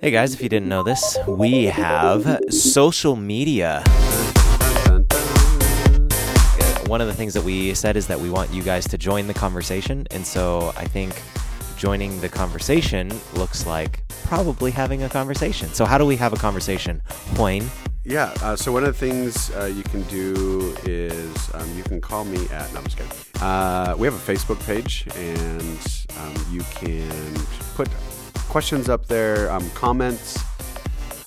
Hey guys, if you didn't know this, we have social media. One of the things that we said is that we want you guys to join the conversation, and so I think joining the conversation looks like probably having a conversation. So, how do we have a conversation? Wayne, Yeah. Uh, so one of the things uh, you can do is um, you can call me at. No, I'm just kidding. Uh, we have a Facebook page, and um, you can put questions up there, um, comments,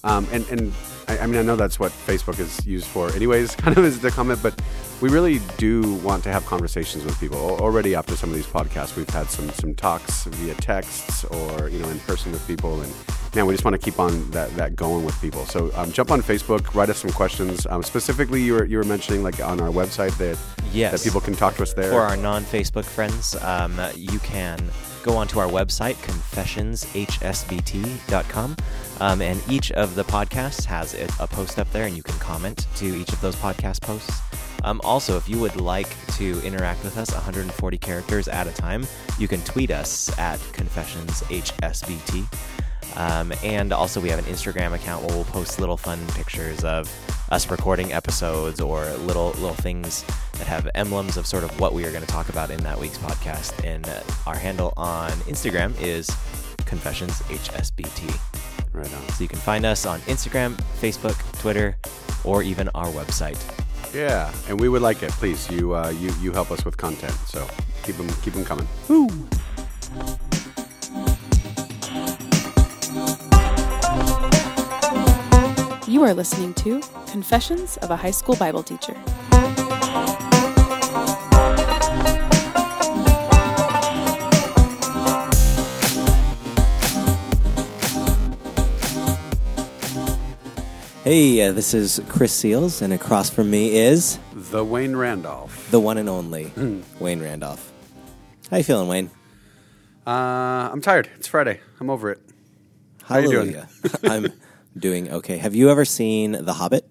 um, and and I, I mean I know that's what Facebook is used for, anyways. Kind of is the comment, but we really do want to have conversations with people. Already after some of these podcasts, we've had some some talks via texts or you know in person with people, and man, we just want to keep on that, that going with people. So um, jump on Facebook, write us some questions. Um, specifically, you were you were mentioning like on our website that Yes. that people can talk to us there. for our non Facebook friends, um, you can go onto our website, confessionshsbt.com. Um, and each of the podcasts has a, post up there, and you can comment to each of those podcast posts. Um, also, if you would like to interact with us 140 characters at a time, you can tweet us at confessionshsbt. Um, and also, we have an Instagram account where we'll post little fun pictures of us recording episodes or little little things that have emblems of sort of what we are going to talk about in that week's podcast. And uh, our handle on Instagram is confessionshsbt. right on. So you can find us on Instagram, Facebook, Twitter, or even our website. Yeah, and we would like it. Please, you uh, you you help us with content, so keep them keep them coming. You are listening to Confessions of a High School Bible Teacher. Hey, uh, this is Chris Seals, and across from me is The Wayne Randolph. the one and only Wayne Randolph. How you feeling, Wayne? Uh, I'm tired. It's Friday. I'm over it. How you doing? Hallelujah. I'm doing okay. Have you ever seen The Hobbit?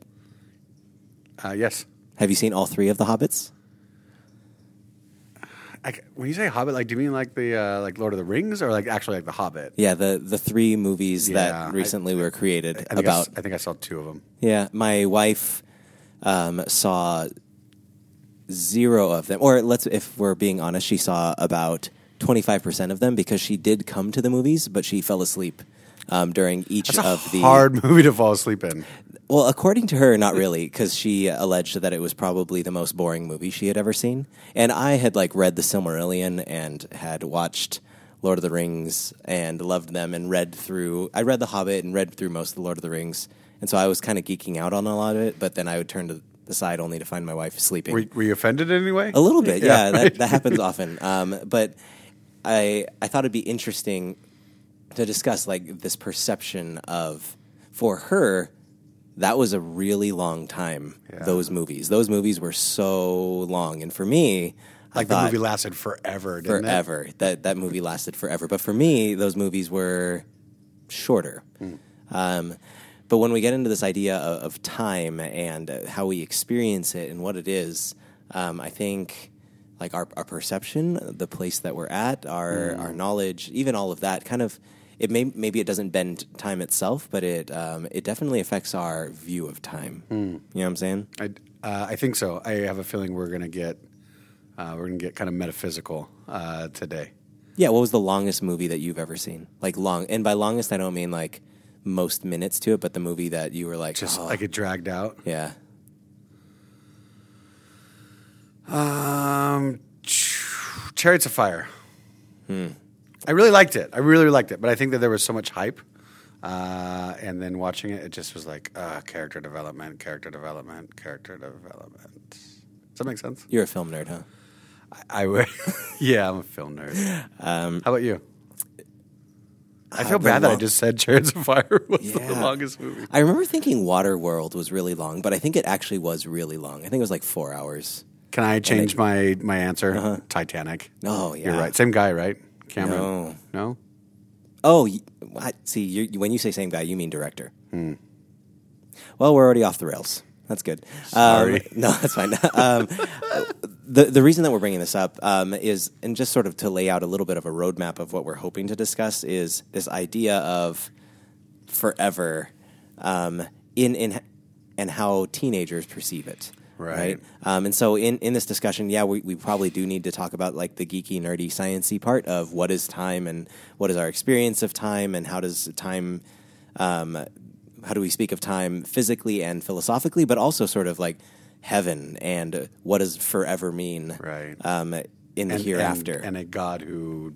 Uh, yes. Have you seen all three of The Hobbits? I, when you say Hobbit, like, do you mean like the uh, like Lord of the Rings, or like actually like the Hobbit? Yeah, the the three movies Yeah, that recently were created I I, about. I think I saw two of them. yeah, my wife um, saw zero of them, or let's if we're being honest, she saw about twenty five percent of them because she did come to the movies, but she fell asleep um, during each a of the hard movie to fall asleep in. Well, according to her, not really, because she alleged that it was probably the most boring movie she had ever seen. And I had like read the Silmarillion and had watched Lord of the Rings and loved them and read through. I read The Hobbit and read through most of the Lord of the Rings, and so I was kind of geeking out on a lot of it. But then I would turn to the side only to find my wife sleeping. Were, were you offended in any way? A little bit, yeah. Yeah, that, that happens often. Um, but I I thought it'd be interesting to discuss like this perception of for her that was a really long time. Yeah. Those movies, those movies were so long, and for me, I Like the movie lasted forever, didn't it? forever. That that movie lasted forever. But for me, those movies were shorter. Hmm. Um, but when we get into this idea of, of time and uh, how we experience it and what it is, um, I think like our, our perception, the place that we're at, our Hmm. our knowledge, even all of that, kind of it may maybe it doesn't bend time itself, but it um, it definitely affects our view of time. Hmm. You know what I'm saying? I, uh, I think so. I have a feeling we're gonna get uh, we're gonna get kind of metaphysical uh, today. Yeah, what was the longest movie that you've ever seen? Like long, and by longest I don't mean like most minutes to it, but the movie that you were like, Just oh, like it dragged out. yeah, Um, Ch- Chariots of Fire. I really liked it. I really liked it, but I think that there was so much hype, uh, and then watching it, it just was like uh, character development, character development, character development. Does that make sense? you're a film nerd, huh? I, I would. yeah, I'm a film nerd. Um, How about you? I feel bad that I just said Chariots of Fire was the longest movie. I remember thinking Waterworld was really long, but I think it actually was really long. I think it was like four hours. Can I change my my answer? Titanic. Oh yeah, You're right. Same guy, right? Cameron. No. No. Oh, what? see, you when you say same guy, you mean director. Hmm. Well, we're already off the rails. That's good. Sorry. Um, no, that's fine. um, the the reason that we're bringing this up um, is, and just sort of to lay out a little bit of a roadmap of what we're hoping to discuss is this idea of forever um, in in and how teenagers perceive it. Right. Um, and so in, in this discussion, yeah, we, we probably do need to talk about like the geeky, nerdy, sciency part of what is time and what is our experience of time and how does time, um, how do we speak of time physically and philosophically, but also sort of like heaven and what does forever mean, Right. Um, in the and, hereafter, and, and a God who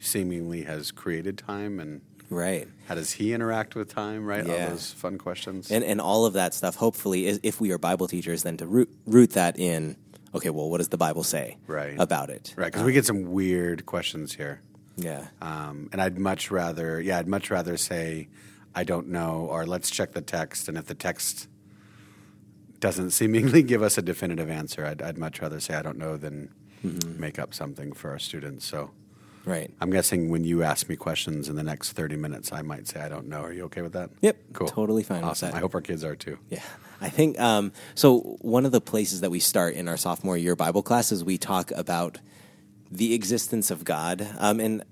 seemingly has created time and right? how does he interact with time? Right. Yeah. All those fun questions. and and all of that stuff. Hopefully, is, if we are Bible teachers, then to root root that in. Okay, well, what does the Bible say Right. about it? right. Because we get some weird questions here. Yeah, Um, and I'd much rather, yeah, I'd much rather say, I don't know, or let's check the text. And if the text doesn't seemingly give us a definitive answer, I'd, I'd much rather say, I don't know, than Mm-hmm. make up something for our students. So right. I'm guessing when you ask me questions in the next 30 minutes, I might say, I don't know. Are you okay with that? Yep, Cool. totally fine with Awesome. that. I hope our kids are too. Yeah, I think um, so. One of the places that we start in our sophomore year Bible class is we talk about the existence of God. Um, and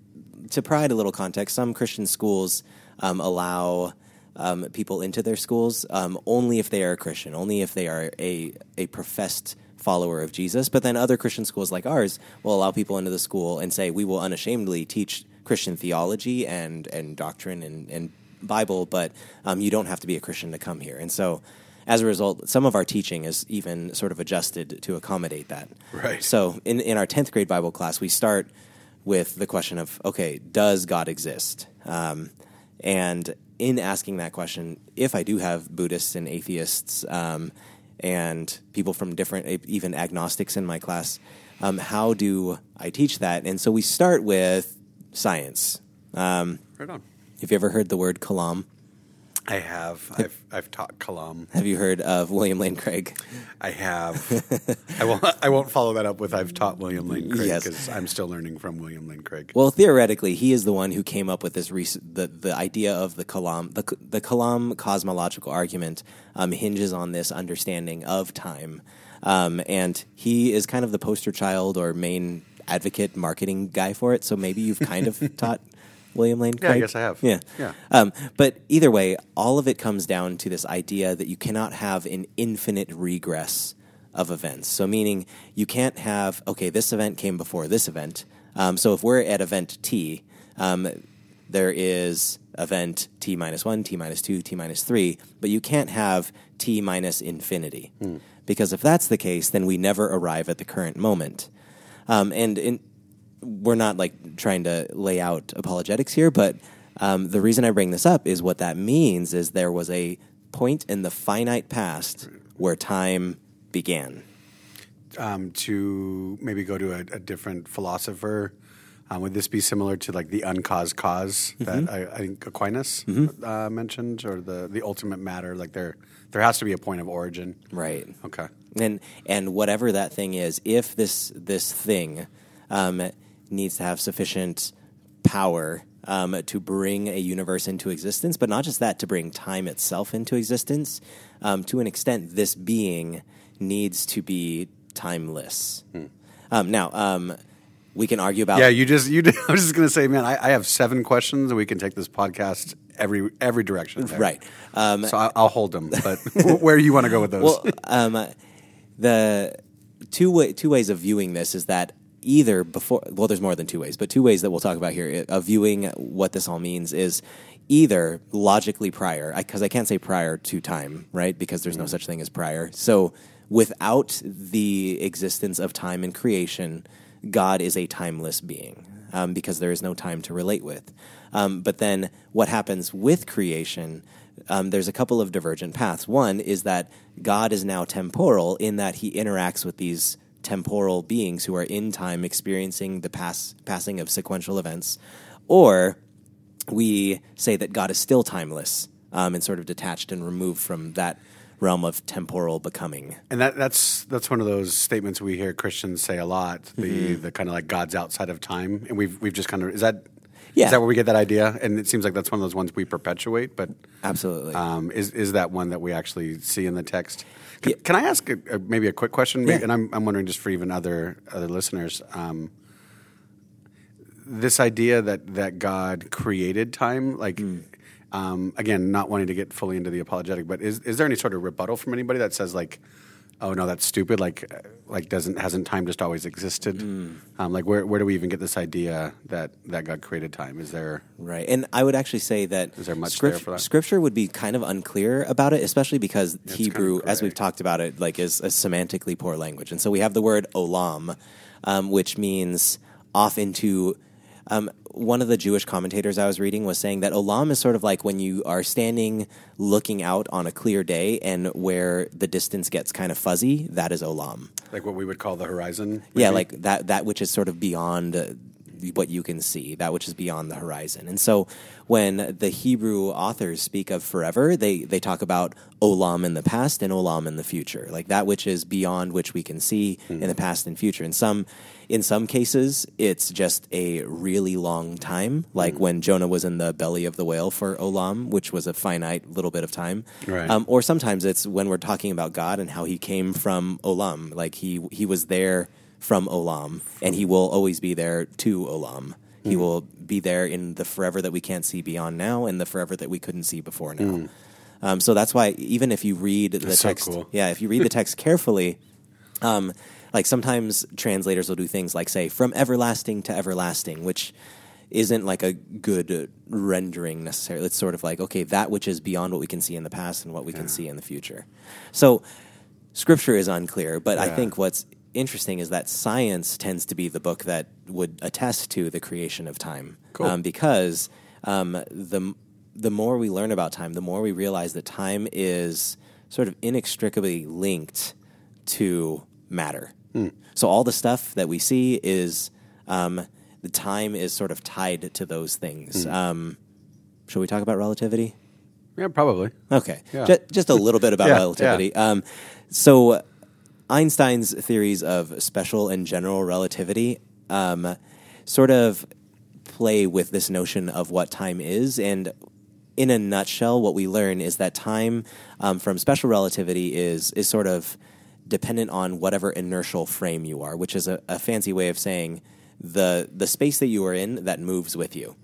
to provide a little context, some Christian schools um, allow um, people into their schools um, only if they are a Christian, only if they are a a professed follower of Jesus. But then other Christian schools like ours will allow people into the school and say we will unashamedly teach Christian theology and and doctrine and, and Bible, but um, you don't have to be a Christian to come here. And so, as a result, some of our teaching is even sort of adjusted to accommodate that. Right. So, in in our tenth grade Bible class, we start with the question of, okay, does God exist? Um, and in asking that question, if I do have Buddhists and atheists um, and people from different, even agnostics in my class, um, how do I teach that? And so we start with science. Um, Right on. have you ever heard the word kalam? I have. I've, I've taught Kalam. Have you heard of William Lane Craig? I have. I won't. I won't follow that up with I've taught William Lane Craig Yes. because I'm still learning from William Lane Craig. Well, theoretically, he is the one who came up with this rec- the the idea of the Kalam. The the Kalam cosmological argument um, hinges on this understanding of time, um, and he is kind of the poster child or main advocate marketing guy for it. So maybe you've kind of taught William Lane Craig? Yeah, I guess I have. Yeah, Yeah. Um, but either way, all of it comes down to this idea that you cannot have an infinite regress of events. So, meaning you can't have, okay, this event came before this event. Um, so, if we're at event T, um, there is event T minus one, T minus two, T minus three, but you can't have T minus infinity. Because if that's the case, then we never arrive at the current moment. Um, and in, we're not like trying to lay out apologetics here, but um, the reason I bring this up is what that means is there was a point in the finite past where time began. um, to maybe go to a, a different philosopher. Um, would this be similar to like the uncaused cause that I, I think Aquinas uh, mentioned, or the the ultimate matter? Like there there has to be a point of origin. Right. Okay. And and whatever that thing is, if this this thing um, needs to have sufficient power um, to bring a universe into existence, but not just that, to bring time itself into existence, um, to an extent, this being needs to be timeless. Um, now, um, we can argue about Yeah, you just you. I was just gonna say, man, I, I have seven questions, and we can take this podcast every every direction. there. right. Um, So I, I'll hold them, but where you want to go with those? Well, um, the two way, two ways of viewing this is that either before well, there's more than two ways, but two ways that we'll talk about here of viewing what this all means is either logically prior, because I, can't say prior to time, right? Because there's no such thing as prior. So without the existence of time and creation, God is a timeless being um, because there is no time to relate with. Um, but then what happens with creation? Um, there's a couple of divergent paths. One is that God is now temporal in that he interacts with these temporal beings who are in time experiencing the pass- passing of sequential events. Or we say that God is still timeless um, and sort of detached and removed from that realm of temporal becoming. And that, that's that's one of those statements we hear Christians say a lot. The Mm-hmm. the kind of like God's outside of time, and we've we've just kind of is that Yeah. Is that where we get that idea? And it seems like that's one of those ones we perpetuate, but Absolutely. um, is is that one that we actually see in the text? Can, Yeah. can I ask a, a, maybe a quick question? Yeah. And I'm, I'm wondering just for even other other listeners, um, this idea that that God created time, like. Hmm. Um, again, not wanting to get fully into the apologetic, but is is there any sort of rebuttal from anybody that says like, "Oh no, that's stupid"? Like, uh, like doesn't hasn't time just always existed? Hmm. Um, like, where where do we even get this idea that that God created time? Is there Right, and I would actually say that Is there much script- there for that? Scripture would be kind of unclear about it, especially because kind Hebrew, of as we've talked about it, like is a semantically poor language, and so we have the word olam, um, which means off into. Um, one of the Jewish commentators I was reading was saying that olam is sort of like when you are standing looking out on a clear day, and where the distance gets kind of fuzzy. That is olam. like what we would call the horizon? Yeah, like that that which is sort of beyond uh, what you can see, that which is beyond the horizon. And so when the Hebrew authors speak of forever, they they talk about olam in the past and olam in the future, like that which is beyond which we can see in the past and future. In some in some cases, it's just a really long time, like when Jonah was in the belly of the whale for olam, which was a finite little bit of time. Right. Um, or sometimes it's when we're talking about God and how He came from olam, like He He was there from olam, and He will always be there to olam. He Hmm. will be there in the forever that we can't see beyond now, and the forever that we couldn't see before now. Um, so that's why even if you read the. That's so text, cool. yeah, if you read the text carefully, um, like sometimes translators will do things like say from everlasting to everlasting, which isn't like a good rendering necessarily. It's sort of like okay, that which is beyond what we can see in the past and what we can see in the future. So scripture is unclear, but I think what's interesting is that science tends to be the book that would attest to the creation of time, Cool. um, because um, the the more we learn about time, the more we realize that time is sort of inextricably linked to matter. So all the stuff that we see is um, the time is sort of tied to those things. Um, shall we talk about relativity? yeah, probably. Okay, Yeah. Ju- just a little bit about Yeah, relativity. Um, so Einstein's theories of special and general relativity um, sort of play with this notion of what time is, and in a nutshell, what we learn is that time um, from special relativity is is sort of dependent on whatever inertial frame you are, which is a, a fancy way of saying the the space that you are in that moves with you.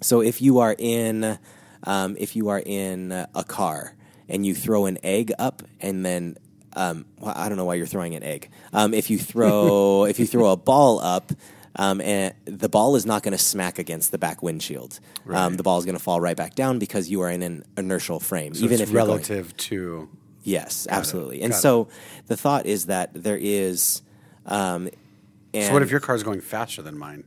So if you are in um, if you are in a car and you throw an egg up and then um, I don't know why you're throwing an egg. Um, if you throw if you throw a ball up. Um, and the ball is not going to smack against the back windshield. Um, the ball is going to fall right back down because you are in an inertial frame. So even if relative to Yes, absolutely. And Got it. so the thought is that there is. Um, So what if your car is going faster than mine?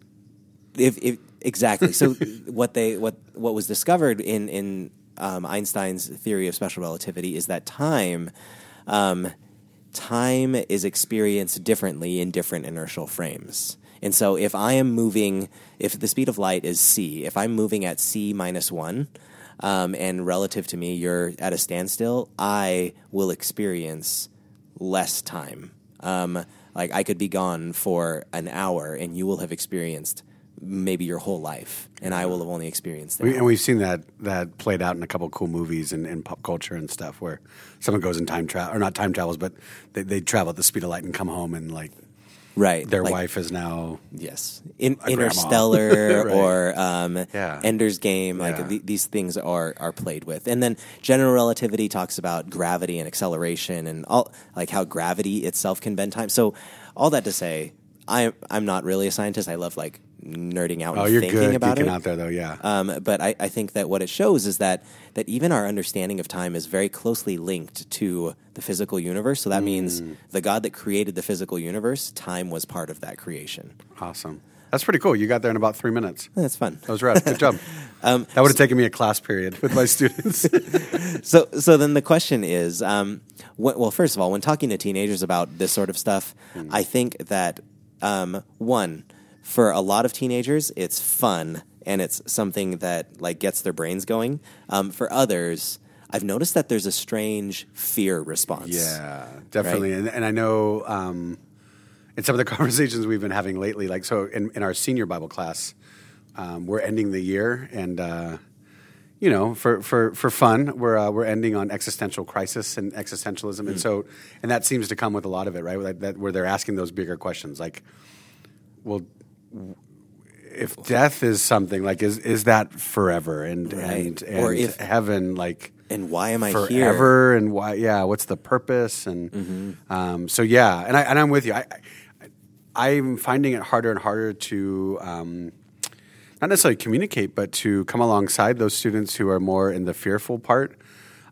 if, if exactly so what they what what was discovered in in um, Einstein's theory of special relativity is that time um, time is experienced differently in different inertial frames. And so if I am moving, if the speed of light is c, if I'm moving at c minus one, um, and relative to me you're at a standstill, I will experience less time. Um, like I could be gone for an hour, and you will have experienced maybe your whole life, and I will have only experienced that. We, and we've seen that that played out in a couple cool movies and, and pop culture and stuff where someone goes in time travel or not time travels, but they, they travel at the speed of light and come home and like right? their like- wife is now Yes, In. Interstellar Right. or um, Yeah. Ender's Game, like Yeah. th- these things are are played with, and then general relativity talks about gravity and acceleration and all like how gravity itself can bend time. So all that to say, I I'm not really a scientist. I love like nerding out oh and you're thinking good about geeking it. out there though yeah Um, but I, I think that what it shows is that that even our understanding of time is very closely linked to the physical universe. So that means Mm. the God that created the physical universe, time was part of that creation. awesome that's pretty cool you got there in about three minutes That's fun. that was rad good job Um, that would have taken me a class period with my students so so then the question is um, well first of all when talking to teenagers about this sort of stuff i think that um, one for a lot of teenagers it's fun and it's something that like gets their brains going. Um, for others i've noticed that there's a strange fear response. Yeah, definitely. And, and I know um, in some of the conversations we've been having lately, like so in, in our senior Bible class, um, we're ending the year, and uh, you know, for, for, for fun, we're uh, we're ending on existential crisis and existentialism, and so and that seems to come with a lot of it, right? That, that where they're asking those bigger questions, like, well, if death is something like is is that forever and Right. and, and Or if- heaven like And why am I here? forever and why yeah what's the purpose and um, so yeah and I and I'm with you I, I I'm finding it harder and harder to um, not necessarily communicate but to come alongside those students who are more in the fearful part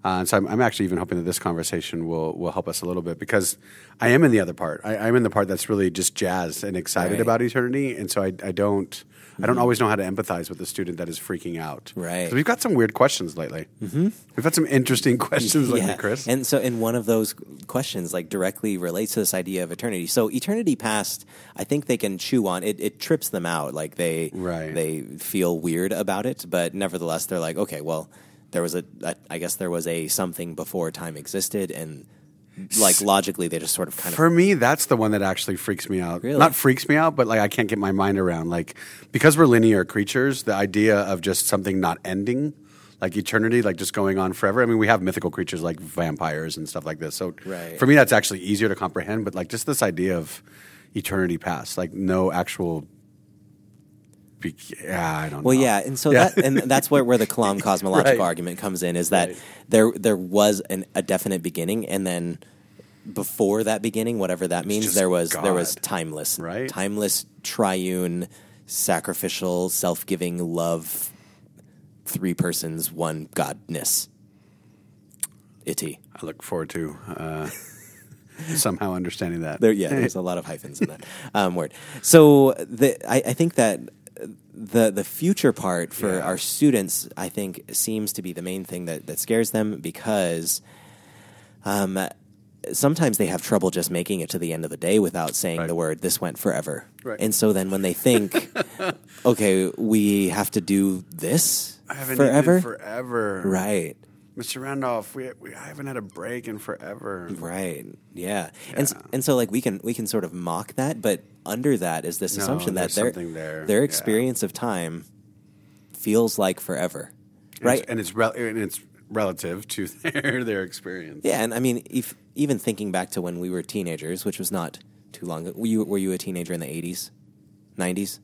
uh, so I'm, I'm actually even hoping that this conversation will will help us a little bit because I am in the other part I, I'm in the part that's really just jazzed and excited Right. about eternity and so I, I don't I don't always know how to empathize with the student that is freaking out. Right. we've got some weird questions lately. Mm-hmm. We've had some interesting questions lately, Chris. And so, and one of those questions like directly relates to this idea of eternity. So, eternity past, I think they can chew on it. It trips them out. Like they, Right. they feel weird about it, but nevertheless, they're like, okay, well, there was a, a I guess there was a something before time existed, and like logically, they just sort of kind of For me, that's the one that actually freaks me out. Really? Not freaks me out, but like I can't get my mind around. Like because we're linear creatures, the idea of just something not ending, like eternity, like just going on forever. I mean, we have mythical creatures like vampires and stuff like this. So Right. for me, that's actually easier to comprehend. But like just this idea of eternity past, like no actual. Be- yeah, I don't Well, know. yeah, and so Yeah. that and that's where, where the Kalam cosmological Right. argument comes in is that Right. there there was an, a definite beginning, and then before that beginning, whatever that means, there was there was timeless, Right. Timeless, triune, sacrificial, self giving love, three persons, one godness. Itty. I look forward to uh, somehow understanding that. There, yeah, there's a lot of hyphens in that um, word. So the, I, I think that the the future part for Yeah. our students, I think, seems to be the main thing that, that scares them because um, sometimes they have trouble just making it to the end of the day without saying Right. the word "this went forever." Right. And so then when they think, "Okay, we have to do this forever," forever. right? Mr. Randolph, we, we I haven't had a break in forever. Right. Yeah. And Yeah. and so like we can we can sort of mock that, but under that is this No, assumption that their there. their Yeah. experience of time feels like forever. Right. and it's rel- and it's relative to their their experience. yeah, and I mean if, even thinking back to when we were teenagers, which was not too long ago. Were you were you a teenager in the 80s? 90s?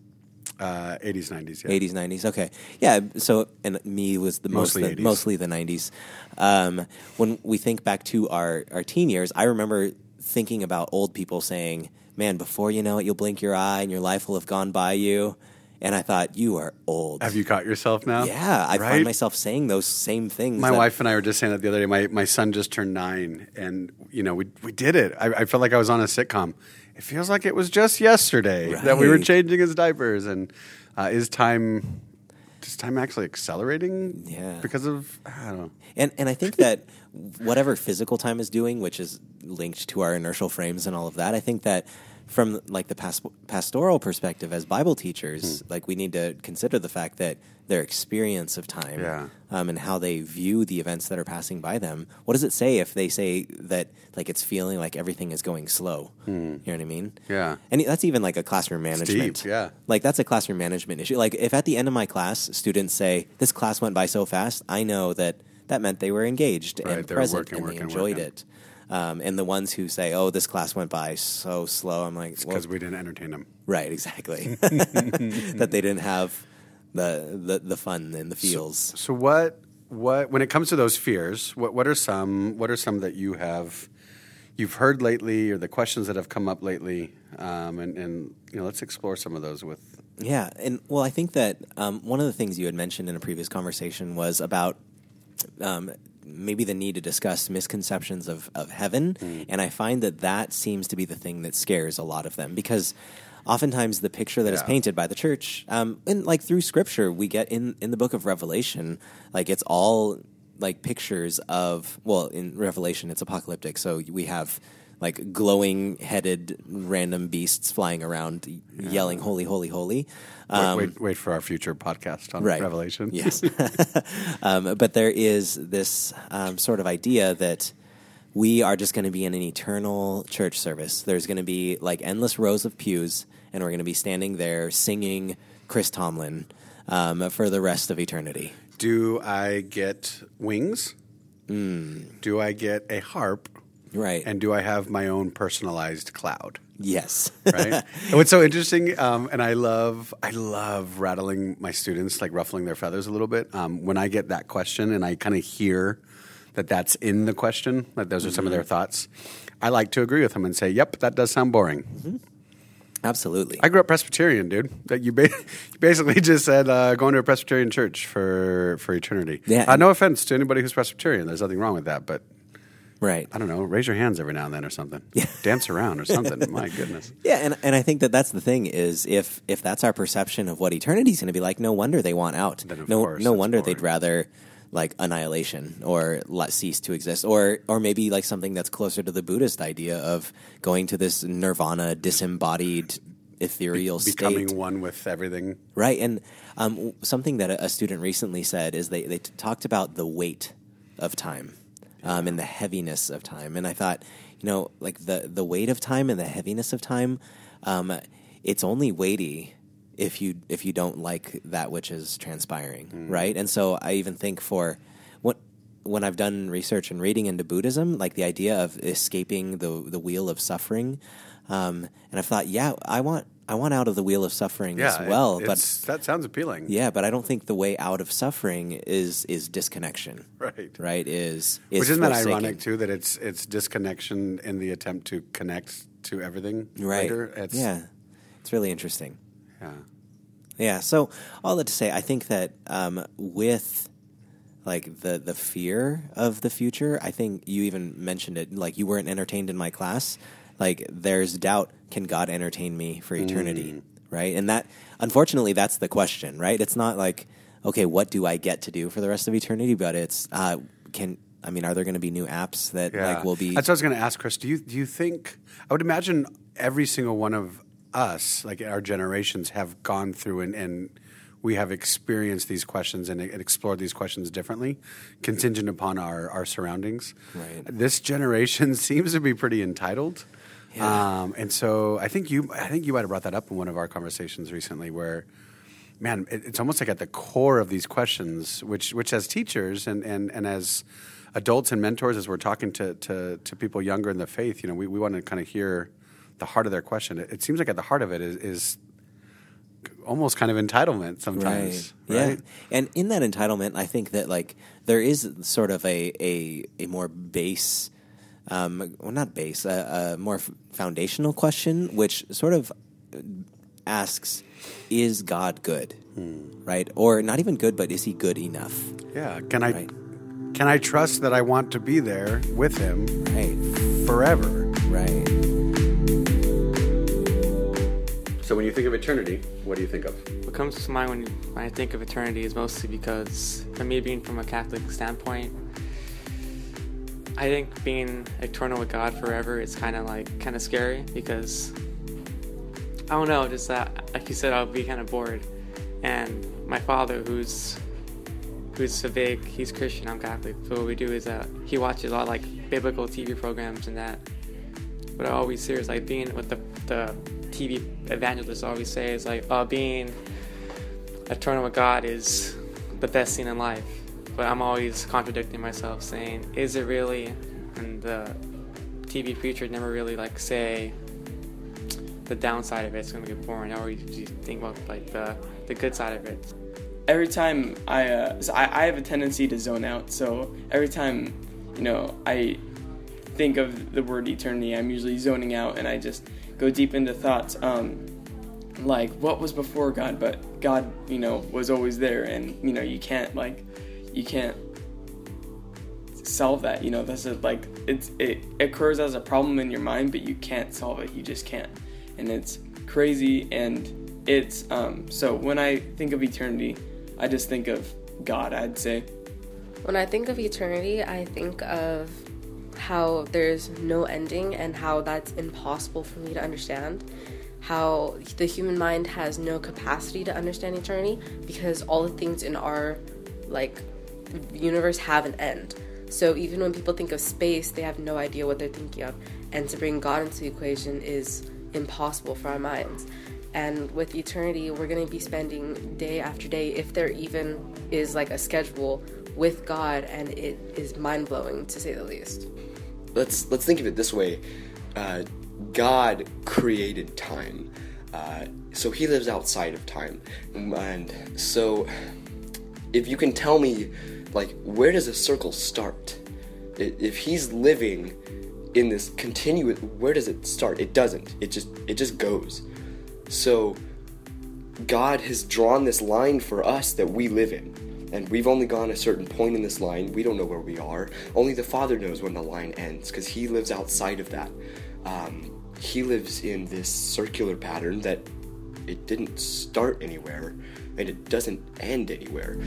Uh, 80s, 90s, yeah. 80s, 90s. Okay, yeah. So, and me was the Mostly most, the, 80s. mostly the 90s. Um, when we think back to our our teen years, I remember thinking about old people saying, "Man, before you know it, you'll blink your eye and your life will have gone by you." And I thought, "You are old." Have you caught yourself now? yeah, I right? find myself saying those same things. My that- wife and I were just saying that the other day. My, my son just turned nine, and you know we we did it. I, I felt like I was on a sitcom. It feels like it was just yesterday that we were changing his diapers. And uh, is time is time actually accelerating? Yeah. because of I don't know. And and I think that whatever physical time is doing, which is linked to our inertial frames and all of that, I think that from like the pas- pastoral perspective as Bible teachers, Hmm. like we need to consider the fact that their experience of time Yeah. um, and how they view the events that are passing by them. What does it say if they say that like it's feeling like everything is going slow? You know what I mean? Yeah. And that's even like a classroom management. deep, yeah. Like that's a classroom management issue. Like if at the end of my class, students say, "This class went by so fast," I know that that meant they were engaged Right, and present and working, they enjoyed working. it. Um, and the ones who say, "Oh, this class went by so slow," I'm like, well, Because we didn't entertain them. right, exactly. that they didn't have the the, the fun and the feels. So what what when it comes to those fears, what what are some what are some that you have you've heard lately or the questions that have come up lately? Um, and, and you know, let's explore some of those with Yeah, and well, I think that um, one of the things you had mentioned in a previous conversation was about um, maybe the need to discuss misconceptions of, of heaven, and I find that that seems to be the thing that scares a lot of them because oftentimes the picture that is Yeah. painted by the church, um, and like through Scripture, we get in in the book of Revelation, like it's all like pictures of well, in Revelation it's apocalyptic, so we have. Like glowing headed random beasts flying around, yelling "Holy, holy, holy!" wait, wait, wait for our future podcast on Um, right. Revelation. Yes. um, but there is this um, sort of idea that we are just going to be in an eternal church service. There's going to be like endless rows of pews, and we're going to be standing there singing Chris Tomlin. um, for the rest of eternity. Do I get wings? Do I get a harp? Right. And do I have my own personalized cloud? yes. right? and what's so interesting, um, and I love, I love rattling my students, like ruffling their feathers a little bit. Um, when I get that question and I kind of hear that that's in the question, that those are some of their thoughts, I like to agree with them and say, "Yep, that does sound boring." Absolutely. I grew up Presbyterian, dude. That you, ba- you basically just said uh, going to a Presbyterian church for for eternity. Yeah. Uh, no offense to anybody who's Presbyterian. There's nothing wrong with that, but right. I don't know. Raise your hands every now and then or something. Dance around or something. My goodness. Yeah, and and I think that that's the thing is if if that's our perception of what eternity is going to be like, no wonder they want out. Then of no course no wonder they'd rather like annihilation or let cease to exist or or maybe like something that's closer to the Buddhist idea of going to this nirvana disembodied ethereal state. Becoming state. one with everything. Right, and um, something that a, a student recently said is they they t- talked about the weight of time um, and the heaviness of time, and I thought, you know, like the the weight of time and the heaviness of time, um, it's only weighty if you if you don't like that which is transpiring, right? And so I even think for what when I've done research and reading into Buddhism, like the idea of escaping the the wheel of suffering, um, and I thought, yeah, I want I want out of the wheel of suffering Yeah, as well, it- but that sounds appealing. yeah, but I don't think the way out of suffering is is disconnection. Right. Right. Is is Which isn't that ironic too? That it's it's disconnection in the attempt to connect to everything Right. later. It's, yeah. It's really interesting. yeah. Yeah. So all that to say, I think that um, with like the the fear of the future, I think you even mentioned it. Like you weren't entertained in my class. Like there's doubt. Can God entertain me for eternity? Right. And that unfortunately, that's the question. Right. It's not like okay, what do I get to do for the rest of eternity? But it's uh, can. I mean, are there going to be new apps that Yeah. like will be? That's what I was going to ask, Chris. Do you do you think? I would imagine every single one of us, like our generations, have gone through and, and we have experienced these questions and, and explored these questions differently, contingent upon our our surroundings. Right. This generation seems to be pretty entitled. Yeah. Um, and so I think you I think you might have brought that up in one of our conversations recently where man, it, it's almost like at the core of these questions, which which as teachers and, and, and as adults and mentors, as we're talking to, to, to people younger in the faith, you know, we, we want to kind of hear the heart of their question. It, it seems like at the heart of it is, is almost kind of entitlement sometimes. Right. Yeah. And in that entitlement, I think that like there is sort of a a, a more base, um, well, not base, a, a more f- foundational question, which sort of asks, "Is God good?" Hmm. Right? Or not even good, but is He good enough? Yeah. Can I Right. can I trust that I want to be there with him Right. forever? Right. So when you think of eternity, what do you think of? What comes to mind when, when I think of eternity is mostly because, for me being from a Catholic standpoint, I think being eternal with God forever is kind of like kind of scary because I don't know, just that like you said, I'll be kind of bored. And my father, who's who's a big, he's Christian, I'm Catholic. So what we do is that he watches a lot like biblical TV programs and that. What I always hear is like being what the the TV evangelists always say is like, oh, being eternal with God is the best thing in life. But I'm always contradicting myself, saying, is it really? And the TV preacher never really like say the downside of it. It's gonna get boring. I always think about like the the good side of it. every time I, uh, so I, I have a tendency to zone out. So every time, you know, I think of the word eternity, I'm usually zoning out and I just go deep into thoughts. Um, like what was before God, but God, you know, was always there, and you know, you can't like, you can't solve that. You know, that's a, like it's it occurs as a problem in your mind, but you can't solve it. You just can't, and it's crazy. And it's um, so when I think of eternity, I just think of God. I'd say. When I think of eternity, I think of how there's no ending and how that's impossible for me to understand. How the human mind has no capacity to understand eternity because all the things in our like universe have an end. So even when people think of space, they have no idea what they're thinking of. And to bring God into the equation is impossible for our minds. And with eternity, we're going to be spending day after day, if there even is like a schedule, with God, and it is mind blowing to say the least. let's let's think of it this way uh, god created time uh, so he lives outside of time and so if you can tell me like where does a circle start if he's living in this continuous where does it start it doesn't it just it just goes so god has drawn this line for us that we live in and we've only gone a certain point in this line. We don't know where we are. Only the Father knows when the line ends because He lives outside of that. Um, he lives in this circular pattern that it didn't start anywhere and it doesn't end anywhere.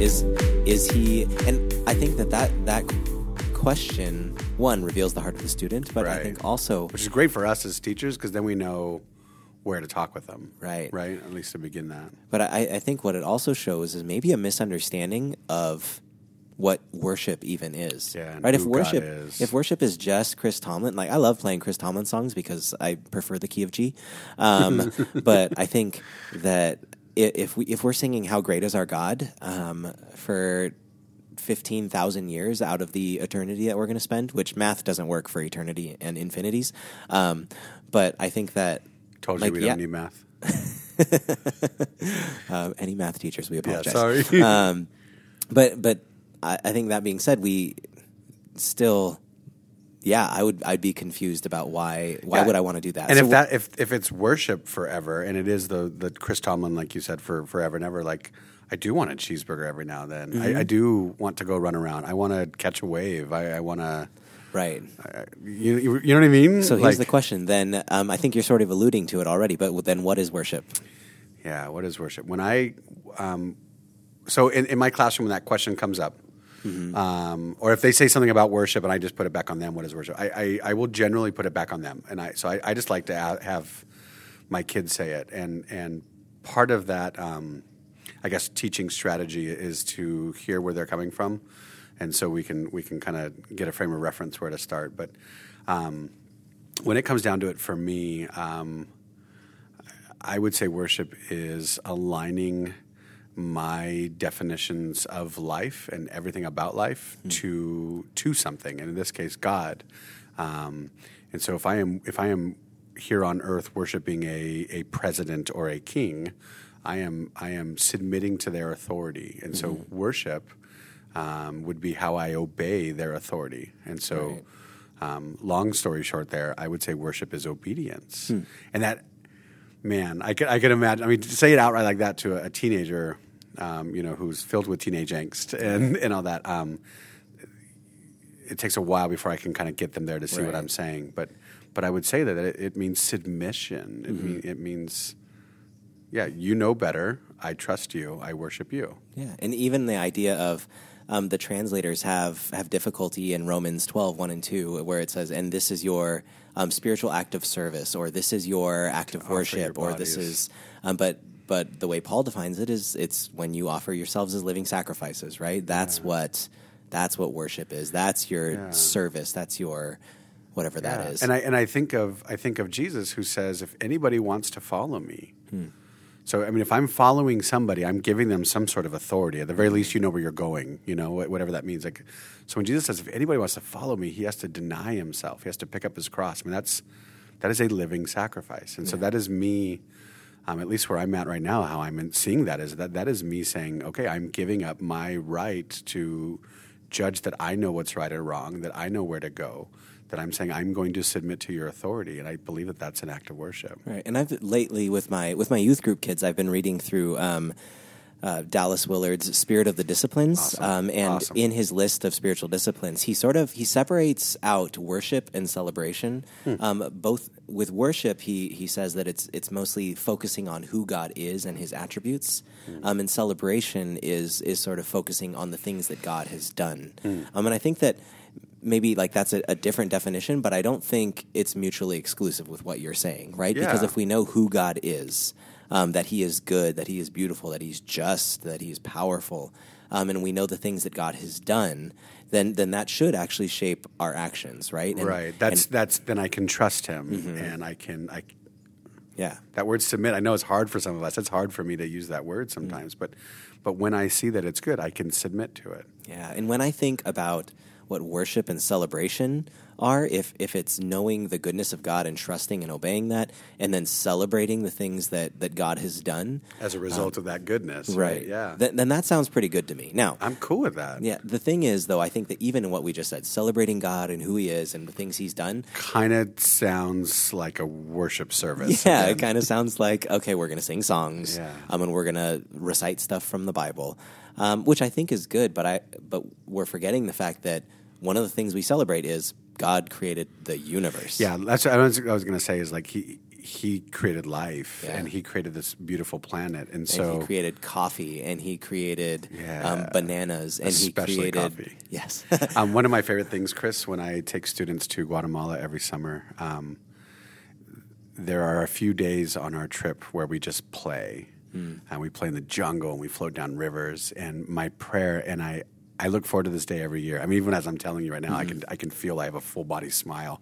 Is is he? And I think that that that question one reveals the heart of the student, but I think also Which is great for us as teachers because then we know where to talk with them. Right. Right. At least to begin that. But I, I think what it also shows is maybe a misunderstanding of what worship even is. Yeah, right. If worship, is. if worship is just Chris Tomlin, like I love playing Chris Tomlin songs because I prefer the key of G. Um, but I think that if we if we're singing "How Great Is Our God" um, for fifteen thousand years out of the eternity that we're going to spend, which math doesn't work for eternity and infinities, um, but I think that Told like, you we yeah, don't need math. uh, any math teachers, we Yeah. apologize. Sorry. um, but but I, I think that being said, we still, yeah, I would I'd be confused about why why Yeah. would I want to do that? And So if that if if it's worship forever, and it is the the Chris Tomlin, like you said, for forever and ever, like I do want a cheeseburger every now and then. Mm-hmm. I, I do want to go run around. I want to catch a wave. I, I want to. right. You, you you know what I mean? So here's Like- the question. Then um, I think you're sort of alluding to it already. But then what is worship? Yeah, what is worship? When I, um, so in, in my classroom, when that question comes up, um, or if they say something about worship and I just put it back on them, what is worship? I, I, I will generally put it back on them, and I so I, I just like to have my kids say it, and and part of that, um, I guess, teaching strategy is to hear where they're coming from, and so we can we can kind of get a frame of reference where to start, but. Um, when it comes down to it, for me, um, I would say worship is aligning my definitions of life and everything about life to to something, and in this case, God. Um, and so, if I am if I am here on earth worshiping a a president or a king, I am I am submitting to their authority, and so worship um, would be how I obey their authority, and so. Right. Um, long story short, there, I would say worship is obedience, Hmm. and that, man, I could I could imagine. I mean, to say it outright like that to a, a teenager, um, you know, who's filled with teenage angst and and all that. Um, it takes a while before I can kind of get them there to see what I'm saying, but but I would say that it, it means submission. It, Mm-hmm. mean, it means, yeah, you know better. I trust you. I worship you. Yeah, and even the idea of um, the translators have have difficulty in Romans 12, 1 and 2, where it says, and this is your um, spiritual act of service, or this is your act of worship, or this is, um, but but the way Paul defines it is it's when you offer yourselves as living sacrifices, right? That's what that's what worship is. That's your Yeah. service. That's your whatever that Yeah. is. And I and I think of I think of Jesus who says, if anybody wants to follow me. Hmm. So I mean, if I'm following somebody, I'm giving them some sort of authority. At the very least, you know where you're going. You know whatever that means. Like, so when Jesus says, if anybody wants to follow me, he has to deny himself. He has to pick up his cross. I mean, that's that is a living sacrifice. And so that is me. Um, at least where I'm at right now, how I'm seeing that is that that is me saying, okay, I'm giving up my right to judge that I know what's right or wrong, that I know where to go, that I'm saying I'm going to submit to your authority, and I believe that that's an act of worship. Right, and I've lately with my with my youth group kids, I've been reading through um, uh, Dallas Willard's Spirit of the Disciplines, Awesome. um, and Awesome. in his list of spiritual disciplines, he sort of he separates out worship and celebration. Hmm. Um, both with worship, he he says that it's it's mostly focusing on who God is and His attributes, Hmm. um, and celebration is is sort of focusing on the things that God has done. Hmm. Um, and I think that maybe like that's a, a different definition, but I don't think it's mutually exclusive with what you're saying, right? Because if we know who God is, um, that He is good, that He is beautiful, that He's just, that He is powerful, um, and we know the things that God has done, then then that should actually shape our actions, right? And- right. That's and- that's then I can trust him, and I can I yeah. that word submit. I know it's hard for some of us. It's hard for me to use that word sometimes, but but when I see that it's good, I can submit to it. Yeah, and when I think about what worship and celebration are, if if it's knowing the goodness of God and trusting and obeying that, and then celebrating the things that that God has done, As a result of that goodness, right? Yeah, th- then that sounds pretty good to me. Now, I'm cool with that. yeah, the thing is, though, I think that even in what we just said, celebrating God and who He is and the things He's done, Kind of sounds like a worship service. yeah, it kind of sounds like okay, we're going to sing songs, Yeah. um, and we're going to recite stuff from the Bible, um, which I think is good. But I, but we're forgetting the fact that one of the things we celebrate is God created the universe. Yeah, that's what I was, was going to say is like he he created life Yeah. and he created this beautiful planet, and and so he created coffee, and he created Yeah. um, bananas, and Especially he created coffee. yes, um, one of my favorite things, Chris, when I take students to Guatemala every summer, um, there are a few days on our trip where we just play. And we play in the jungle and we float down rivers. And my prayer, and I, I look forward to this day every year. I mean, even as I'm telling you right now, I can I can feel I have a full body smile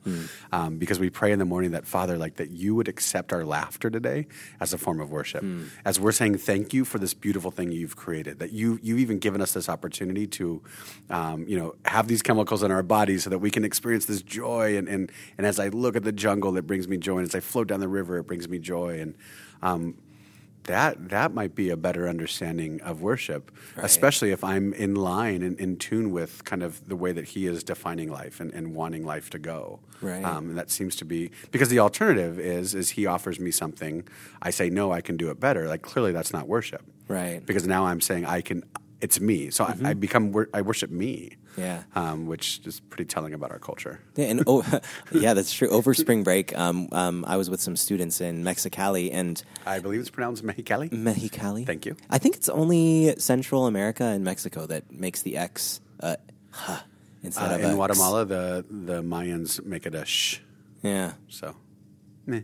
um, because we pray in the morning that Father, like that you would accept our laughter today as a form of worship, as we're saying thank you for this beautiful thing you've created. That you you've even given us this opportunity to, um, you know, have these chemicals in our bodies so that we can experience this joy. And and and as I look at the jungle, it brings me joy. And as I float down the river, it brings me joy. And um, that that might be a better understanding of worship, especially if I'm in line and in tune with kind of the way that he is defining life and, and wanting life to go. Right. Um, and that seems to be because the alternative is is he offers me something, I say no, I can do it better. Like clearly that's not worship, right? because now I'm saying I can. It's me, so I, I become I worship me. Yeah. um, which is pretty telling about our culture. Yeah, and oh, yeah, that's true. Over spring break, um, um, I was with some students in Mexicali and I believe it's pronounced Mexicali. Mexicali. Thank you. I think it's only Central America and Mexico that makes the X uh, huh, instead Uh, of in a Guatemala, the the Mayans make it a sh. Yeah. So, meh.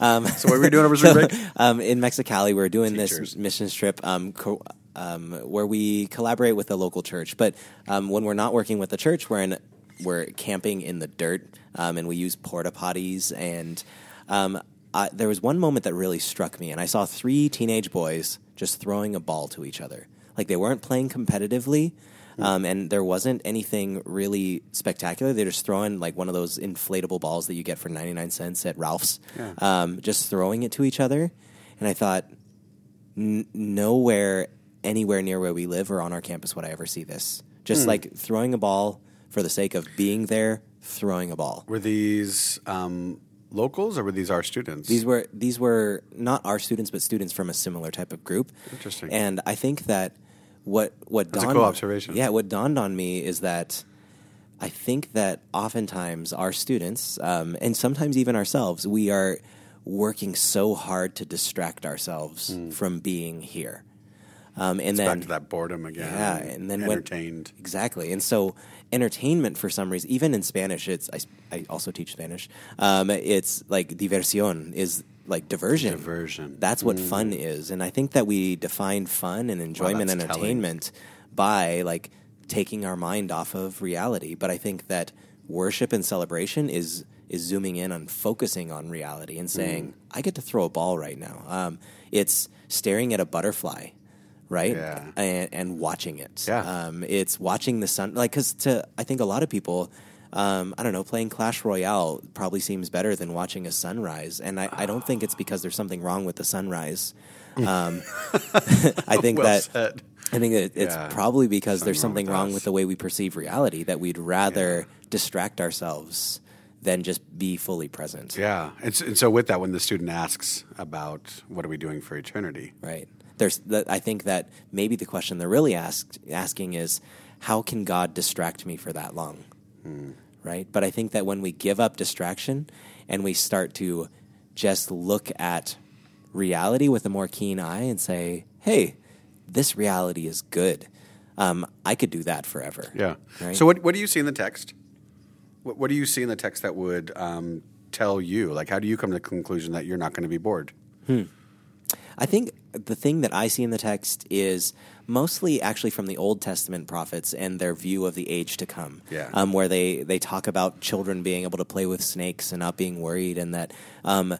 Um, So what were we doing over spring break? um, in Mexicali, we're doing Teachers. this missions trip um, co- um, where we collaborate with the local church. But um, when we're not working with the church, we're in we're camping in the dirt, um, and we use porta potties. And um, I, there was one moment that really struck me, and I saw three teenage boys just throwing a ball to each other. Like they weren't playing competitively. Um, and there wasn't anything really spectacular. They're just throwing like one of those inflatable balls that you get for 99 cents at Ralph's, um, just throwing it to each other. And I thought, n- nowhere, anywhere near where we live or on our campus would I ever see this. Just like throwing a ball for the sake of being there, throwing a ball. Were these um, locals or were these our students? These were these were not our students, but students from a similar type of group. Interesting. And I think that what what That's a dawned, cool observation. Yeah, what dawned on me is that I think that oftentimes our students, um, and sometimes even ourselves, we are working so hard to distract ourselves from being here. Um, and then Hmm. back to that boredom again. yeah, and then when- entertained. exactly. And so, entertainment for some reason, even in Spanish, it's I, I also teach Spanish. Um, it's like diversión is like diversion. Diversion. That's what fun is, and I think that we define fun and enjoyment and that's telling. entertainment by like taking our mind off of reality. But I think that worship and celebration is is zooming in on focusing on reality and saying, Mm. I get to throw a ball right now. Um, it's staring at a butterfly right? Yeah. And, and watching it. Yeah. Um, it's watching the sun, like, because to, I think a lot of people, um, I don't know, playing Clash Royale probably seems better than watching a sunrise. And I, I don't think it's because there's something wrong with the sunrise. Um, I think Well that. said. I think it, it's Yeah. probably because there's Something something wrong with wrong with the way we perceive reality that we'd rather distract ourselves than just be fully present. Yeah, and so, and so with that, when the student asks about what are we doing for eternity, Right. There's that. I think that maybe the question they're really asked, asking is, how can God distract me for that long? Right. But I think that when we give up distraction and we start to just look at reality with a more keen eye and say, hey, this reality is good. Um, I could do that forever. yeah. Right? So what what do you see in the text? What, what do you see in the text that would um, tell you? Like, how do you come to the conclusion that you're not going to be bored? I think the thing that I see in the text is mostly actually from the Old Testament prophets and their view of the age to come. Yeah. Um, where they, they talk about children being able to play with snakes and not being worried, and that um,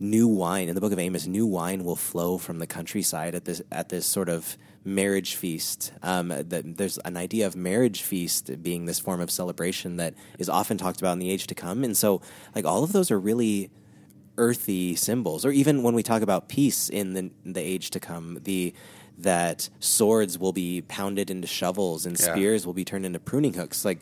new wine in the book of Amos, new wine will flow from the countryside at this at this sort of marriage feast. Um, that there's an idea of marriage feast being this form of celebration that is often talked about in the age to come, and so like all of those are really earthy symbols, or even when we talk about peace in the the age to come, the that swords will be pounded into shovels and Yeah. spears will be turned into pruning hooks. Like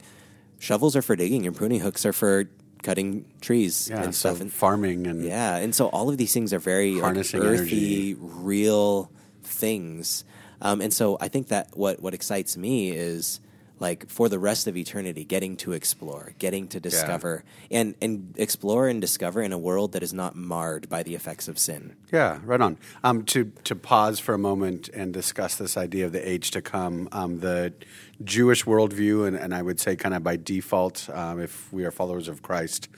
shovels are for digging, and pruning hooks are for cutting trees Yeah, and so stuff. And, farming and yeah, and so all of these things are very like, earthy, energy. real things. Um, and so I think that what what excites me is like for the rest of eternity, getting to explore, getting to discover, and and explore and discover in a world that is not marred by the effects of sin. Yeah, right on. Um, to to pause for a moment and discuss this idea of the age to come, um, the Jewish worldview, and, and I would say kind of by default, um, if we are followers of Christ,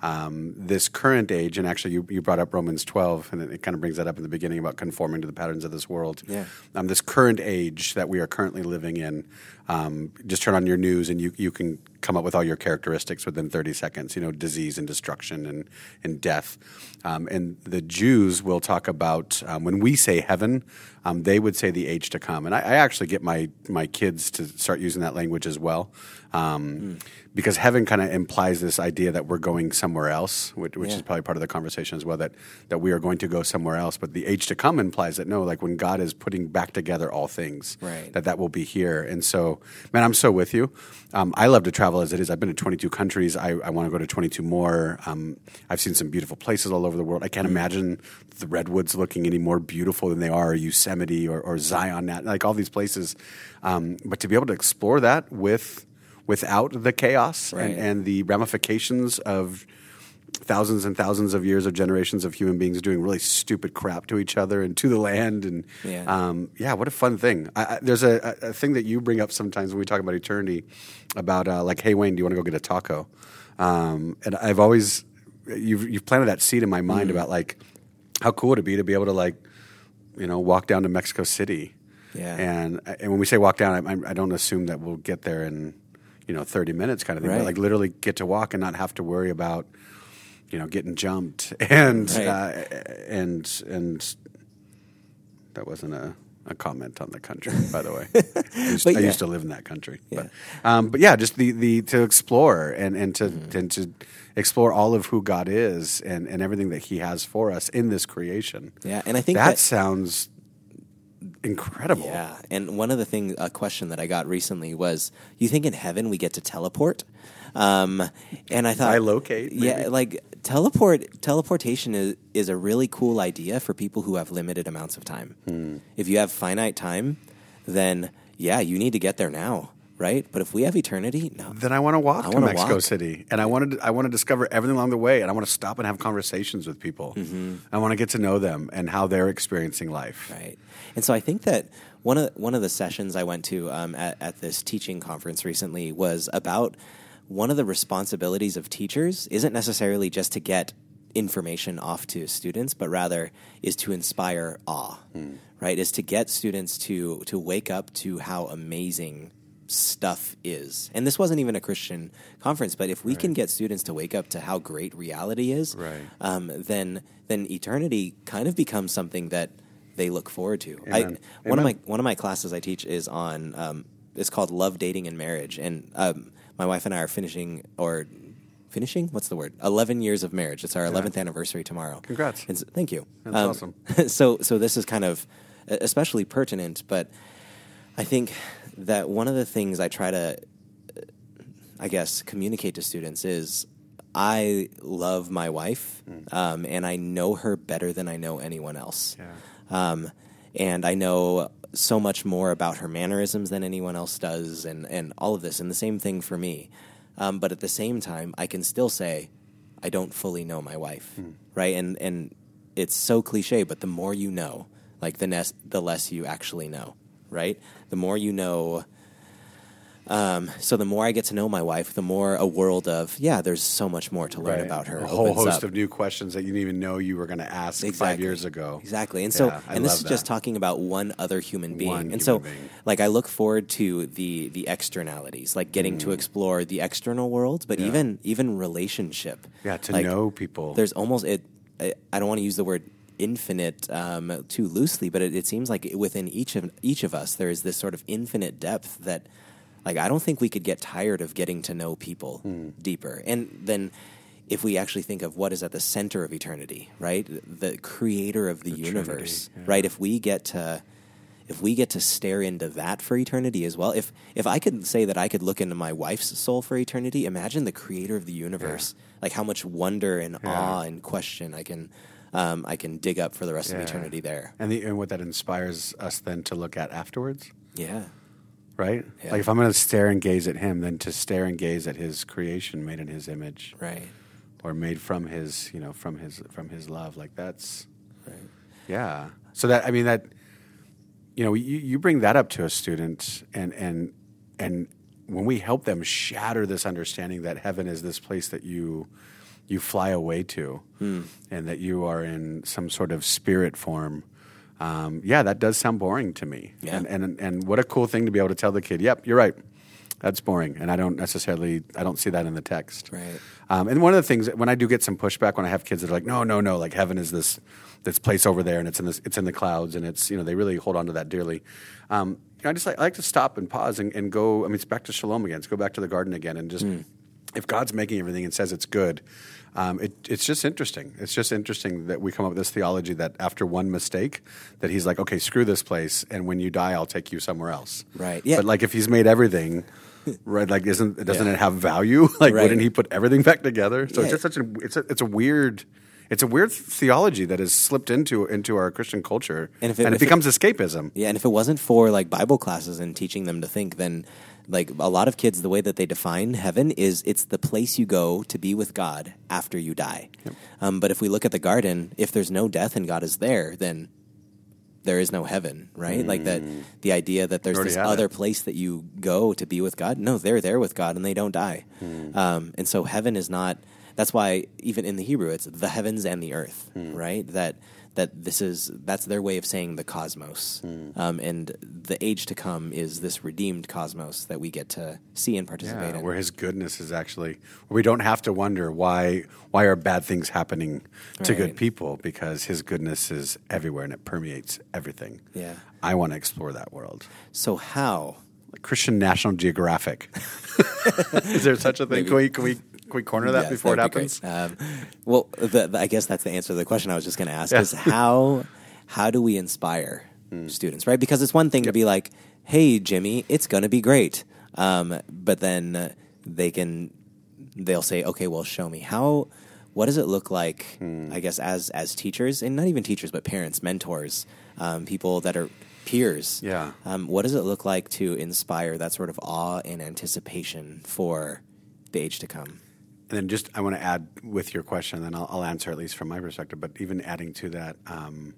um, this current age, and actually you, you brought up Romans 12, and it, it kind of brings that up in the beginning about conforming to the patterns of this world. Yeah. Um, this current age that we are currently living in, um, just turn on your news and you, you can come up with all your characteristics within 30 seconds, you know, disease and destruction and, and death. Um, and the Jews will talk about, um, when we say heaven, um, they would say the age to come. And I, I actually get my, my kids to start using that language as well. Um, Because heaven kind of implies this idea that we're going somewhere else, which, which Yeah. is probably part of the conversation as well, that, that we are going to go somewhere else. But the age to come implies that no, like when God is putting back together all things, Right. that that will be here. And so, man, I'm so with you. Um, I love to travel as it is. I've been to 22 countries. I, I want to go to 22 more. Um, I've seen some beautiful places all over the world. I can't imagine the redwoods looking any more beautiful than they are, or Yosemite or, or Zion, like all these places. Um, but to be able to explore that with without the chaos Right. and, and the ramifications of thousands and thousands of years of generations of human beings doing really stupid crap to each other and to the land and Yeah. um, yeah what a fun thing I, I, there's a, a thing that you bring up sometimes when we talk about eternity about uh, like hey wayne do you want to go get a taco um, and i've always you've, you've planted that seed in my Mm. mind about like how cool it would it be to be able to like you know walk down to mexico city Yeah. and and when we say walk down I, I- I don't assume that we'll get there in you know 30 minutes kind of thing Right. but like literally get to walk and not have to worry about you know getting jumped and Right. uh, and and that wasn't a, a comment on the country by the way I, used, I yeah. used to live in that country Yeah. but um, but yeah just the the to explore and and to Mm-hmm. and to explore all of who God is and and everything that he has for us in this creation Yeah, and I think that, that- sounds incredible Yeah, and one of the things, a question that I got recently was, "You think in heaven we get to teleport?" Um, and I thought, Dilocate, maybe? yeah, like teleport. Teleportation is is a really cool idea for people who have limited amounts of time. Hmm. If you have finite time, then yeah, you need to get there now, right? But if we have eternity, no. then I want to walk I to Mexico walk. City, and I want to I want to discover everything along the way, and I want to stop and have conversations with people. Mm-hmm. I want to get to know them and how they're experiencing life. Right. And so I think that one of one of the sessions I went to um, at, at this teaching conference recently was about one of the responsibilities of teachers isn't necessarily just to get information off to students, but rather is to inspire awe. Right? Is to get students to to wake up to how amazing stuff is. And this wasn't even a Christian conference, but if we can get students to wake up to how great reality is, Right. um, then then eternity kind of becomes something that they look forward to. I, Amen. one of my one of my classes I teach is on um, it's called love, dating, and marriage, and um, my wife and I are finishing or finishing what's the word eleven years of marriage. It's our eleventh anniversary tomorrow. Congrats. And so- thank you. That's Um, awesome. so so this is kind of especially pertinent, but I think that one of the things I try to I guess, communicate to students is I love my wife, um, and I know her better than I know anyone else. Um, and I know so much more about her mannerisms than anyone else does, and, and all of this. And the same thing for me. Um, but at the same time, I can still say, I don't fully know my wife, right? And and it's so cliche, but the more you know, like the less the less you actually know, right? The more you know Um, so the more I get to know my wife, the more a world of yeah, there's so much more to learn Right. about her. A whole host up. of new questions that you didn't even know you were going to ask five years ago. Exactly. And so Yeah, and this is just talking about one other human being. One and so being. like I look forward to the the externalities, like getting to explore the external world, but Mm. Yeah. even even relationship. Yeah, to Like, know people. There's almost it I, I don't want to use the word infinite um, too loosely, but it, it seems like within each of each of us there is this sort of infinite depth that like I don't think we could get tired of getting to know people Hmm. deeper. And then if we actually think of what is at the center of eternity, right? The creator of the, universe, Trinity, yeah. right? If we get to if we get to stare into that for eternity as well, if if I could say that I could look into my wife's soul for eternity, imagine the creator of the universe, like how much wonder and Yeah. awe and question I can um, I can dig up for the rest Yeah. of eternity there. and, the, and what that inspires us then to look at afterwards, Yeah, right? Yeah. Like if I'm going to stare and gaze at him, then to stare and gaze at his creation made in his image right. or made from his, you know, from his from his love. Like that's Right. Yeah. So that I mean that you know you, you bring that up to a student and and and when we help them shatter this understanding that heaven is this place that you you fly away to Hmm. and that you are in some sort of spirit form um, yeah that does sound boring to me Yeah. and, and and what a cool thing to be able to tell the kid yep you're right that's boring and i don't necessarily i don't see that in the text Right. um, and one of the things when I do get some pushback when I have kids that are like, no, no, no, like heaven is this this place over there, and it's in this, it's in the clouds, and it's you know they really hold on to that dearly. Um, you know, I just like, I like to stop and pause and, and go. I mean, it's back to shalom again. Let's go back to the garden again, and just if God's making everything and says it's good, um, it, it's just interesting. It's just interesting that we come up with this theology that after one mistake, that He's like, okay, screw this place, and when you die, I'll take you somewhere else. Right. Yeah. But like if He's made everything. Right, like isn't doesn't Yeah. it have value? Like, Right. wouldn't he put everything back together? So it's just such a it's a it's a weird it's a weird theology that has slipped into into our Christian culture, And and if it, if it- becomes escapism. Yeah, and if it wasn't for like Bible classes and teaching them to think, then like a lot of kids, the way that they define heaven is it's the place you go to be with God after you die. Um, but if we look at the garden, if there's no death and God is there, then there is no heaven, right? Like that, the idea that there's this other it. place that you go to be with God. No, they're there with God and they don't die. Um, and so heaven is not. That's why even in the Hebrew, it's the heavens and the earth, right? That that this is that's their way of saying the cosmos, um, and the age to come is this redeemed cosmos that we get to see and participate Yeah, in. where His goodness is actually where we don't have to wonder why why are bad things happening to Right. good people because His goodness is everywhere and it permeates everything. Yeah. I want to explore that world. So how? Christian National Geographic. is there such a thing? Can we can we can we corner that Yes, before it happens? Um, well, the, the- I guess that's the answer to the question I was just going to ask: is how how do we inspire Hmm. students, right? Because it's one thing to be like, "Hey, Jimmy, it's going to be great," um, but then they can they'll say, "Okay, well, show me how." What does it look like? Hmm. I guess as as teachers, and not even teachers, but parents, mentors, um, people that are peers. Yeah. Um, what does it look like to inspire that sort of awe and anticipation for the age to come? And then just I want to add with your question, then I'll, I'll answer at least from my perspective. But even adding to that, um,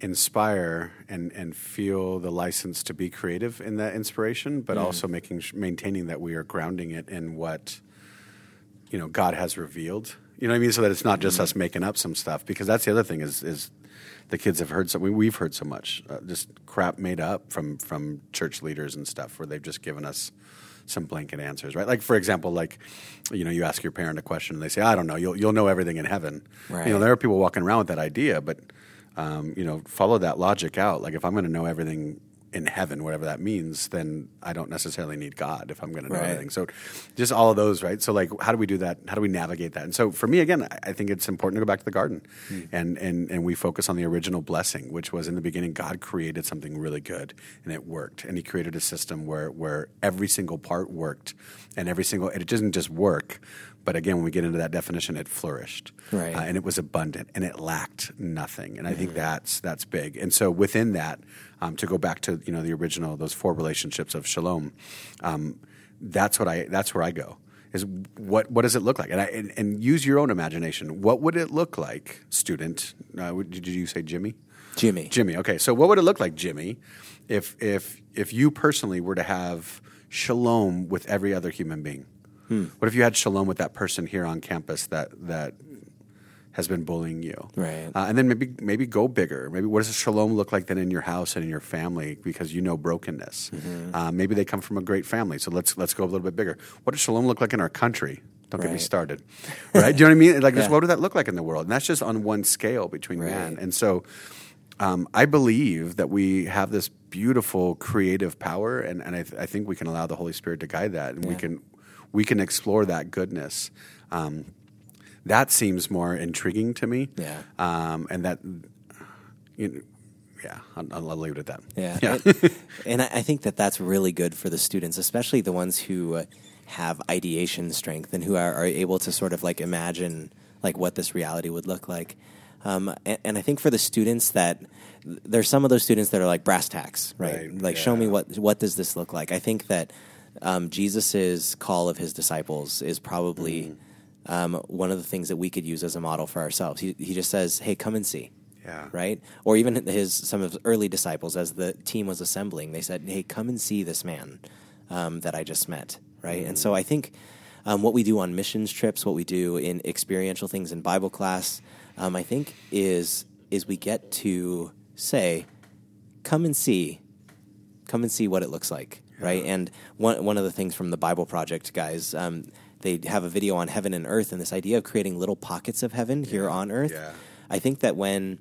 inspire and and feel the license to be creative in that inspiration, but also making maintaining that we are grounding it in what you know God has revealed. You know what I mean? So that it's not just us making up some stuff. Because that's the other thing is is the kids have heard so we, we've heard so much uh, just crap made up from from church leaders and stuff where they've just given us some blanket answers, right? Like for example, like you know, you ask your parent a question and they say, "I don't know, you'll you'll know everything in heaven." Right. You know, there are people walking around with that idea, but um, you know, follow that logic out. Like if I'm going to know everything in heaven, whatever that means, then I don't necessarily need God if I'm going to know Right. everything. So just all of those, right? So like, how do we do that? How do we navigate that? And so for me, again, I- I think it's important to go back to the garden, hmm. and and and we focus on the original blessing, which was in the beginning, God created something really good, and it worked, and He created a system where where every single part worked, and every single it doesn't just work. But again, when we get into that definition, it flourished, Right. Uh, and it was abundant, and it lacked nothing. And I think that's that's big. And so within that, um, to go back to you know the original those four relationships of shalom, um, that's what I that's where I go is what what does it look like and, I, and and use your own imagination. What would it look like, student? Uh, did you say Jimmy? Jimmy. Jimmy. Okay, so what would it look like, Jimmy, if if if you personally were to have shalom with every other human being? What if you had shalom with that person here on campus that that has been bullying you? Right. Uh, and then maybe maybe go bigger. Maybe what does a shalom look like then in your house and in your family because you know brokenness. Uh, maybe they come from a great family, so let's let's go a little bit bigger. What does shalom look like in our country? Don't get me started. Right? Do you know what I mean? Like, just Yeah. what would that look like in the world? And that's just on one scale between man. And so, um, I believe that we have this beautiful creative power, and, and I, th- I think we can allow the Holy Spirit to guide that, and we can we can explore that goodness. Um, that seems more intriguing to me. Yeah. Um, and that, you know, yeah, I'll, I'll leave it at that. Yeah. Yeah. And, and I think that that's really good for the students, especially the ones who uh, have ideation strength and who are, are able to sort of like imagine like what this reality would look like. Um, and, and I think for the students that there's some of those students that are like brass tacks, right? Right, Like, show me what what does this look like? I think that um, Jesus's call of his disciples is probably Mm. um, one of the things that we could use as a model for ourselves. He, he just says, "Hey, come and see." Yeah. right? Or even his some of his early disciples, as the team was assembling, they said, "Hey, come and see this man um, that I just met." Right, and so I think um, what we do on missions trips, what we do in experiential things in Bible class, um, I think is is we get to say, "Come and see." Come and see what it looks like, right? And one one of the things from the Bible Project guys, um, they have a video on heaven and earth, and this idea of creating little pockets of heaven here on earth. yeah. I think that when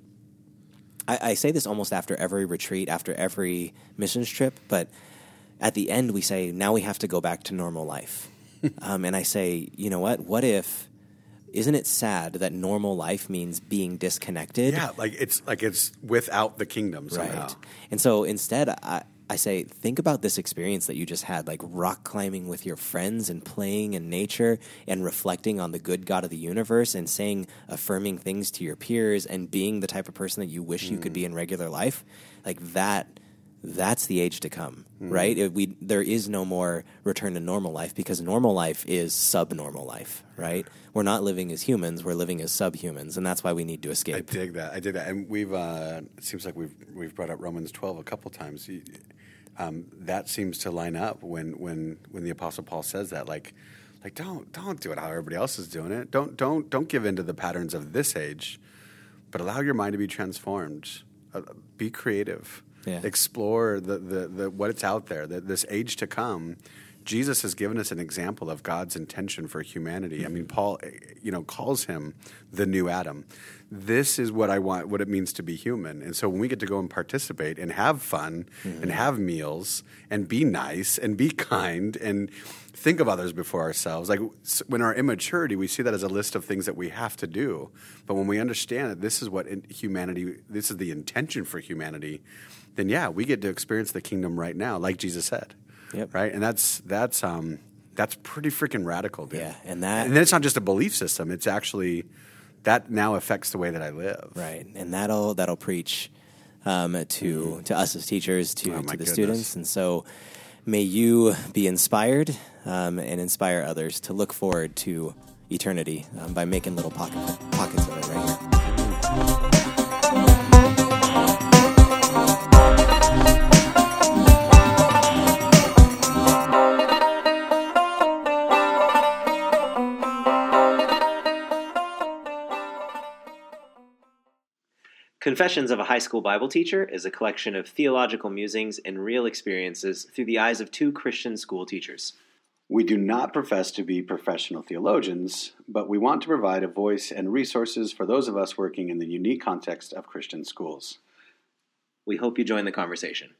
I, I say this almost after every retreat, after every missions trip, but at the end we say, now we have to go back to normal life. um, and I say, you know what? What if, isn't it sad that normal life means being disconnected? Yeah, like it's like it's without the kingdom somehow. Right. And so instead, I, I say, think about this experience that you just had, like rock climbing with your friends and playing in nature and reflecting on the good God of the universe and saying affirming things to your peers and being the type of person that you wish you could be in regular life. Like that. That's the age to come, right? It- we there is no more return to normal life because normal life is subnormal life, right? We're not living as humans; we're living as subhumans, and that's why we need to escape. I dig that. I dig that. And we've uh, it seems like we've we've brought up Romans twelve a couple times. You- Um, that seems to line up when when when the Apostle Paul says that. Like like don't don't do it how everybody else is doing it. Don't don't don't give in to the patterns of this age, but allow your mind to be transformed. Uh, be creative. Yeah. Explore the, the, the what it's out there. The, this age to come. Jesus has given us an example of God's intention for humanity. I mean, Paul, eh, you know, calls him the new Adam. This is what I want, what it means to be human. And so when we get to go and participate and have fun and have meals and be nice and be kind and think of others before ourselves, like when our immaturity, we see that as a list of things that we have to do. But when we understand that this is what humanity, this is the intention for humanity, then yeah, we get to experience the kingdom right now, like Jesus said Yep. right? And that's that's um that's pretty freaking radical, dude. Yeah, and that- and then it's not just a belief system; it's actually that now affects the way that I live. Right, and that'll that'll preach um, to to us as teachers, to, Mm-hmm. Oh, to the goodness. students, and so may you be inspired um, and inspire others to look forward to eternity um, by making little pocket, pockets of it right here. Confessions of a High School Bible Teacher is a collection of theological musings and real experiences through the eyes of two Christian school teachers. We do not profess to be professional theologians, but we want to provide a voice and resources for those of us working in the unique context of Christian schools. We hope you join the conversation.